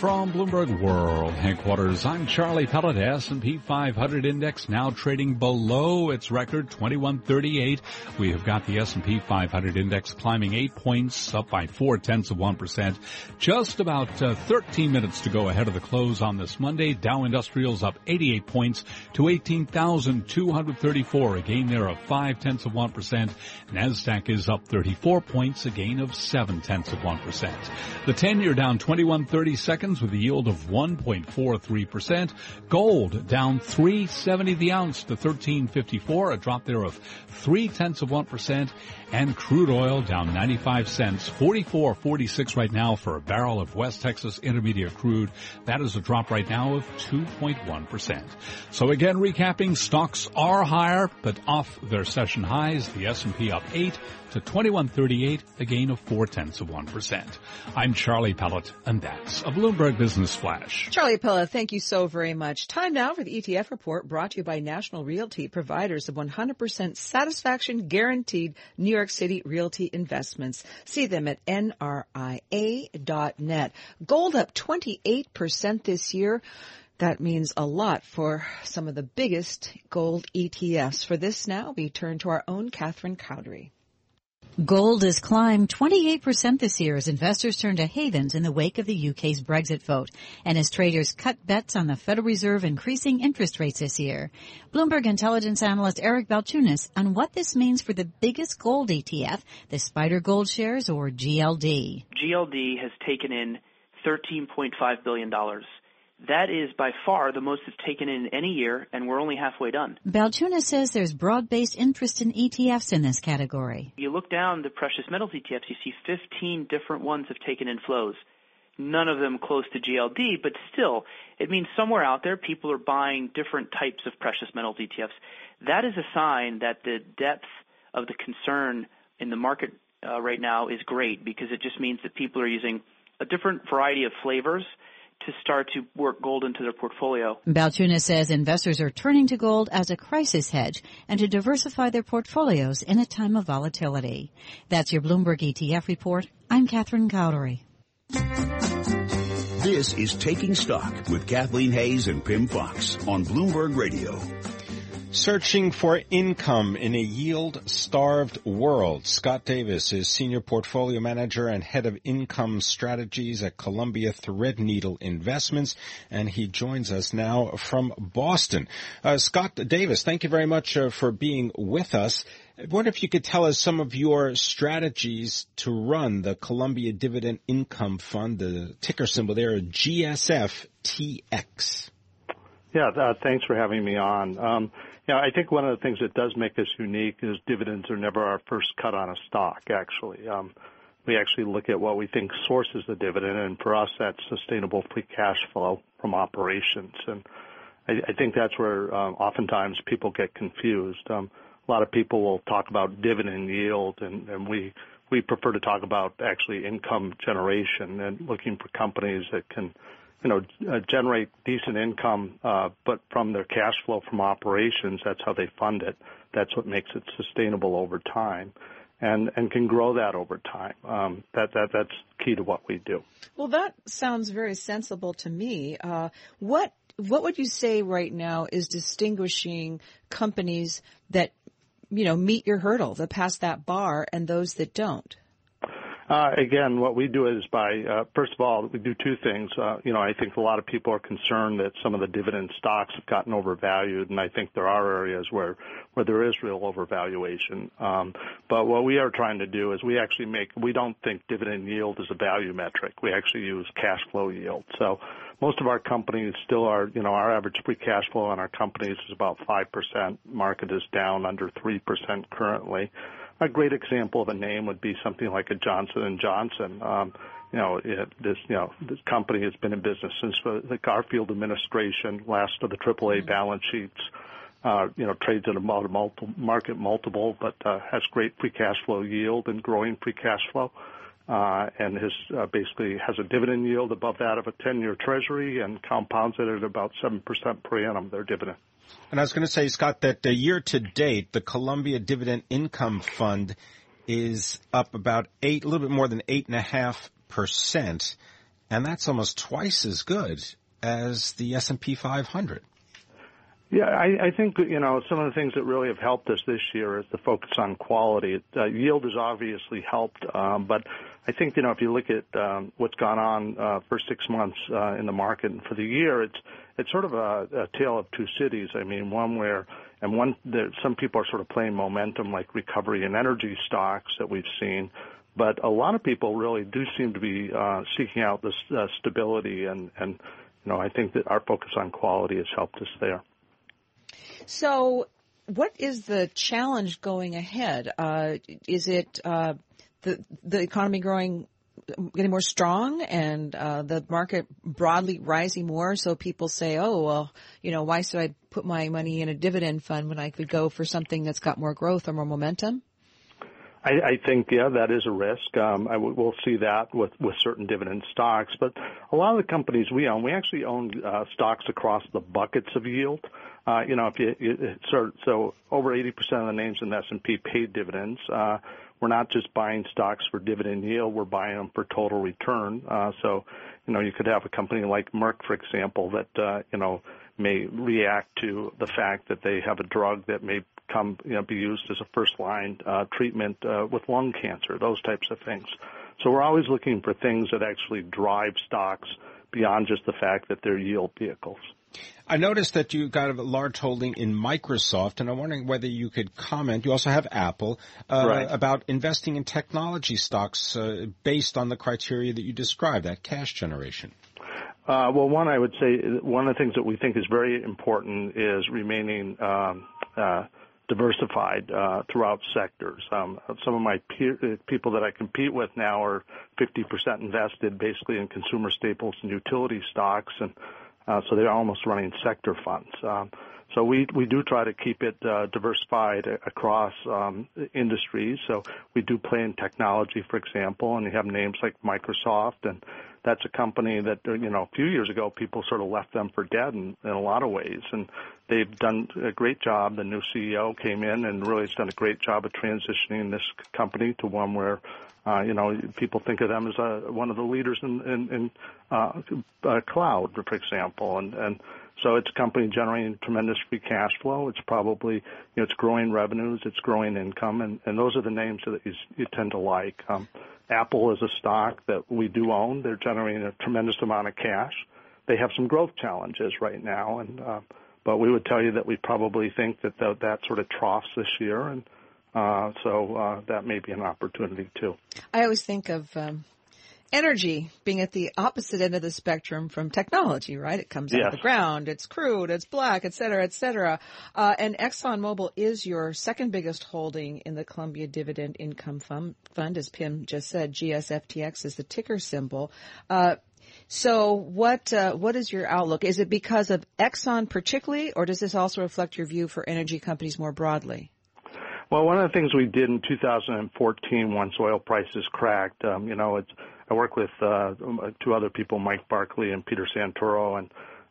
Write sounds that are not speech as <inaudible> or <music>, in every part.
From Bloomberg World headquarters, I'm Charlie Pellett. S&P 500 index now trading below its record 2138. We have got the S&P 500 index climbing eight points, up by four tenths of one percent. Just about uh, 13 minutes to go ahead of the close on this Monday. Dow Industrials up 88 points to 18,234, a gain there of five tenths of one percent. Nasdaq is up 34 points, a gain of seven tenths of one percent. The 10-year down 2130 seconds with a yield of 1.43%. Gold down 370 the ounce to 1354, a drop there of three tenths of 1%. And crude oil down 95 cents, 44.46 right now for a barrel of West Texas Intermediate crude. That is a drop right now of 2.1%. So again, recapping, stocks are higher, but off their session highs. The S&P up 8 to 2138, a gain of 4 tenths of 1%. I'm Charlie Pellett, and that's a Bloomberg Business Flash. Charlie Pellett, thank you so very much. Time now for the ETF report brought to you by National Realty, providers of 100% satisfaction guaranteed New York City Realty Investments. See them at nria.net. Gold up 28% this year. That means a lot for some of the biggest gold ETFs. For this now, we turn to our own Catherine Cowdery. Gold has climbed 28% this year as investors turn to havens in the wake of the UK's Brexit vote and as traders cut bets on the Federal Reserve increasing interest rates this year. Bloomberg intelligence analyst Eric Balchunas on what this means for the biggest gold ETF, the SPDR Gold Shares or GLD. GLD has taken in $13.5 billion that is by far the most it's taken in any year, and we're only halfway done. Balchunas says there's broad-based interest in ETFs in this category. You look down the precious metals ETFs, you see 15 different ones have taken in flows. None of them close to GLD, but still, it means somewhere out there people are buying different types of precious metals ETFs. That is a sign that the depth of the concern in the market uh, right now is great because it just means that people are using a different variety of flavors to start to work gold into their portfolio. Balchunas says investors are turning to gold as a crisis hedge and to diversify their portfolios in a time of volatility. That's your Bloomberg ETF report. I'm Catherine Cowdery. This is Taking Stock with Kathleen Hays and Pimm Fox on Bloomberg Radio. Searching for income in a yield-starved world. Scott Davis is Senior Portfolio Manager and Head of Income Strategies at Columbia Threadneedle Investments, and he joins us now from Boston. Uh, Scott Davis, thank you very much uh, for being with us. I wonder if you could tell us some of your strategies to run the Columbia Dividend Income Fund, the ticker symbol there, GSFTX. Yeah, uh, thanks for having me on. Um, yeah, I think one of the things that does make us unique is dividends are never our first cut on a stock, actually. Um, we actually look at what we think sources the dividend, and for us, that's sustainable free cash flow from operations. And I, I think that's where um, oftentimes people get confused. Um, a lot of people will talk about dividend yield, and, and we we prefer to talk about actually income generation and looking for companies that can you know, uh, generate decent income, uh, but from their cash flow from operations, that's how they fund it. That's what makes it sustainable over time. And, and can grow that over time. Um, that, that, that's key to what we do. Well, that sounds very sensible to me. Uh, what, what would you say right now is distinguishing companies that, you know, meet your hurdle, that pass that bar, and those that don't? Uh, again, what we do is by, uh, first of all, we do two things. Uh, you know, I think a lot of people are concerned that some of the dividend stocks have gotten overvalued, and I think there are areas where, where there is real overvaluation. Um, but what we are trying to do is we actually make, we don't think dividend yield is a value metric. We actually use cash flow yield. So most of our companies still are, you know, our average free cash flow on our companies is about 5%. Market is down under 3% currently a great example of a name would be something like a Johnson and Johnson. Um, you know, it, this you know this company has been in business since the, the Garfield administration, last of the AAA mm-hmm. balance sheets. Uh, you know, trades at a multiple market multiple, but uh, has great free cash flow yield and growing free cash flow. uh, and his uh, basically has a dividend yield above that of a 10-year Treasury and compounds it at about seven percent per annum. Their dividend. And I was going to say, Scott, that uh, year to date, the Columbia Dividend Income Fund is up about eight, a little bit more than eight and a half percent, and that's almost twice as good as the S&P 500. Yeah, I, I think you know some of the things that really have helped us this year is the focus on quality. Uh, yield has obviously helped, um, but I think you know if you look at um, what's gone on uh, for six months uh, in the market and for the year, it's it's sort of a, tale of two cities. I mean, one where and one that some people are sort of playing momentum, like recovery in energy stocks that we've seen, but a lot of people really do seem to be uh, seeking out this stability, and and you know I think that our focus on quality has helped us there. So, what is the challenge going ahead? Uh, is it uh, the the economy growing, getting more strong, and uh, the market broadly rising more? So people say, "Oh, well, you know, why should I put my money in a dividend fund when I could go for something that's got more growth or more momentum?" I, I think, yeah, that is a risk. Um, I w- we'll see that with, with certain dividend stocks. But a lot of the companies we own, we actually own uh, stocks across the buckets of yield. Uh, you know, if you, you so, so over 80% of the names in the S&P paid dividends. Uh, we're not just buying stocks for dividend yield, we're buying them for total return. Uh, so, you know, you could have a company like Merck, for example, that, uh, you know, may react to the fact that they have a drug that may come, you know, be used as a first line uh, treatment uh, with lung cancer, those types of things. So we're always looking for things that actually drive stocks beyond just the fact that they're yield vehicles. I noticed that you got a large holding in Microsoft, and I'm wondering whether you could comment. You also have Apple uh, right. about investing in technology stocks uh, based on the criteria that you described, that cash generation. Uh, well, one, I would say one of the things that we think is very important is remaining um, uh, diversified uh, throughout sectors. Um, some of my peer, uh, people that I compete with now are 50% invested basically in consumer staples and utility stocks, and uh, so they're almost running sector funds. Um, so we we do try to keep it uh, diversified across um, industries. So we do play in technology, for example, and you have names like Microsoft, and that's a company that you know a few years ago people sort of left them for dead in, in a lot of ways, and they've done a great job. The new CEO came in and really has done a great job of transitioning this company to one where uh, you know, people think of them as a, one of the leaders in, in, in uh, uh, cloud, for example, and, and so it's a company generating tremendous free cash flow. It's probably, you know, it's growing revenues, it's growing income, and, and those are the names that you, you tend to like. Um, Apple is a stock that we do own. They're generating a tremendous amount of cash. They have some growth challenges right now, and uh, but we would tell you that we probably think that the, that sort of troughs this year, and uh, so uh, that may be an opportunity too. I always think of um, energy being at the opposite end of the spectrum from technology, right? It comes out of the ground, it's crude, it's black, et cetera, et cetera. Uh, and ExxonMobil is your second biggest holding in the Columbia Dividend Income Fund, fund as Pimm just said. GSFTX is the ticker symbol. Uh, so what uh, what is your outlook? Is it because of Exxon particularly, or does this also reflect your view for energy companies more broadly? Well, one of the things we did in 2014 once oil prices cracked, um, you know, it's, I work with uh, two other people, Mike Barclay and Peter Santoro, and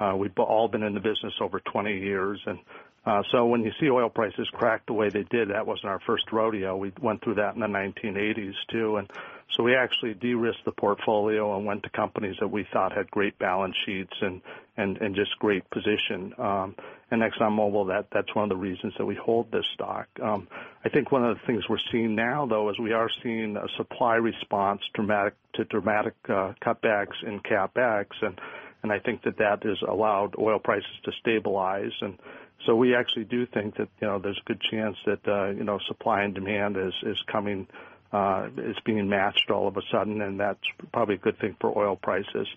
uh, we've all been in the business over 20 years. And uh, so when you see oil prices crack the way they did, that wasn't our first rodeo. We went through that in the 1980s too. And so we actually de-risked the portfolio and went to companies that we thought had great balance sheets and and and just great position. Um, and ExxonMobil, that that's one of the reasons that we hold this stock. Um, I think one of the things we're seeing now, though, is we are seeing a supply response dramatic to dramatic uh, cutbacks in capex, and and I think that that has allowed oil prices to stabilize and. So we actually do think that you know there's a good chance that uh, you know supply and demand is is coming uh, is being matched all of a sudden, and that's probably a good thing for oil prices.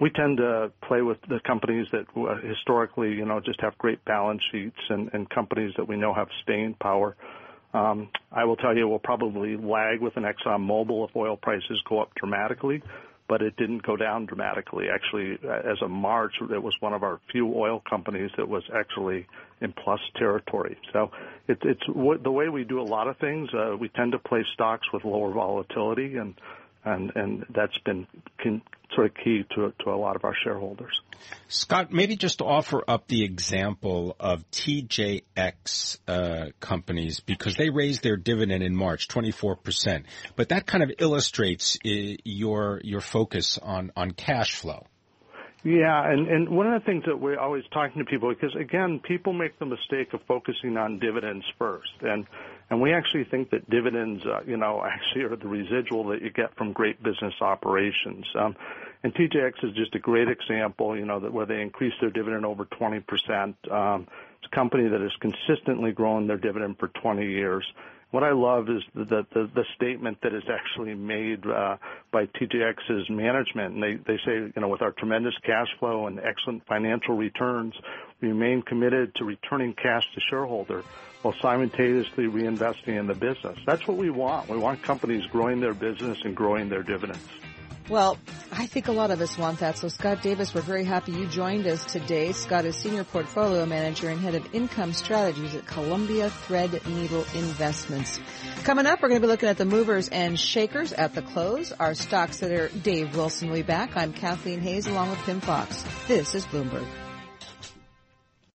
We tend to play with the companies that uh, historically, you know, just have great balance sheets and, and companies that we know have staying power. Um, I will tell you, we'll probably lag with an Exxon Mobil if oil prices go up dramatically but it didn't go down dramatically. Actually, as of March, it was one of our few oil companies that was actually in plus territory. So it, it's the way we do a lot of things. Uh, we tend to play stocks with lower volatility, and and and that's been con- sort of key to to a lot of our shareholders. Scott, maybe just to offer up the example of TJX uh, companies because they raised their dividend in March, 24%. But that kind of illustrates uh, your your focus on on cash flow. Yeah, and, and one of the things that we're always talking to people, because again, people make the mistake of focusing on dividends first, and and we actually think that dividends, uh, you know, <laughs> actually are the residual that you get from great business operations. Um, and TJX is just a great example, you know, that where they increased their dividend over 20%. Um, company that has consistently grown their dividend for 20 years. What I love is the the, the statement that is actually made uh, by TJX's management, and they they say, you know, with our tremendous cash flow and excellent financial returns, we remain committed to returning cash to shareholder while simultaneously reinvesting in the business. That's what we want. We want companies growing their business and growing their dividends. Well, I think a lot of us want that. So Scott Davis, we're very happy you joined us today. Scott is Senior Portfolio Manager and Head of Income Strategies at Columbia Threadneedle Investments. Coming up, we're going to be looking at the movers and shakers at the close. Our stock sitter, Dave Wilson, will be back. I'm Kathleen Hays along with Pimm Fox. This is Bloomberg.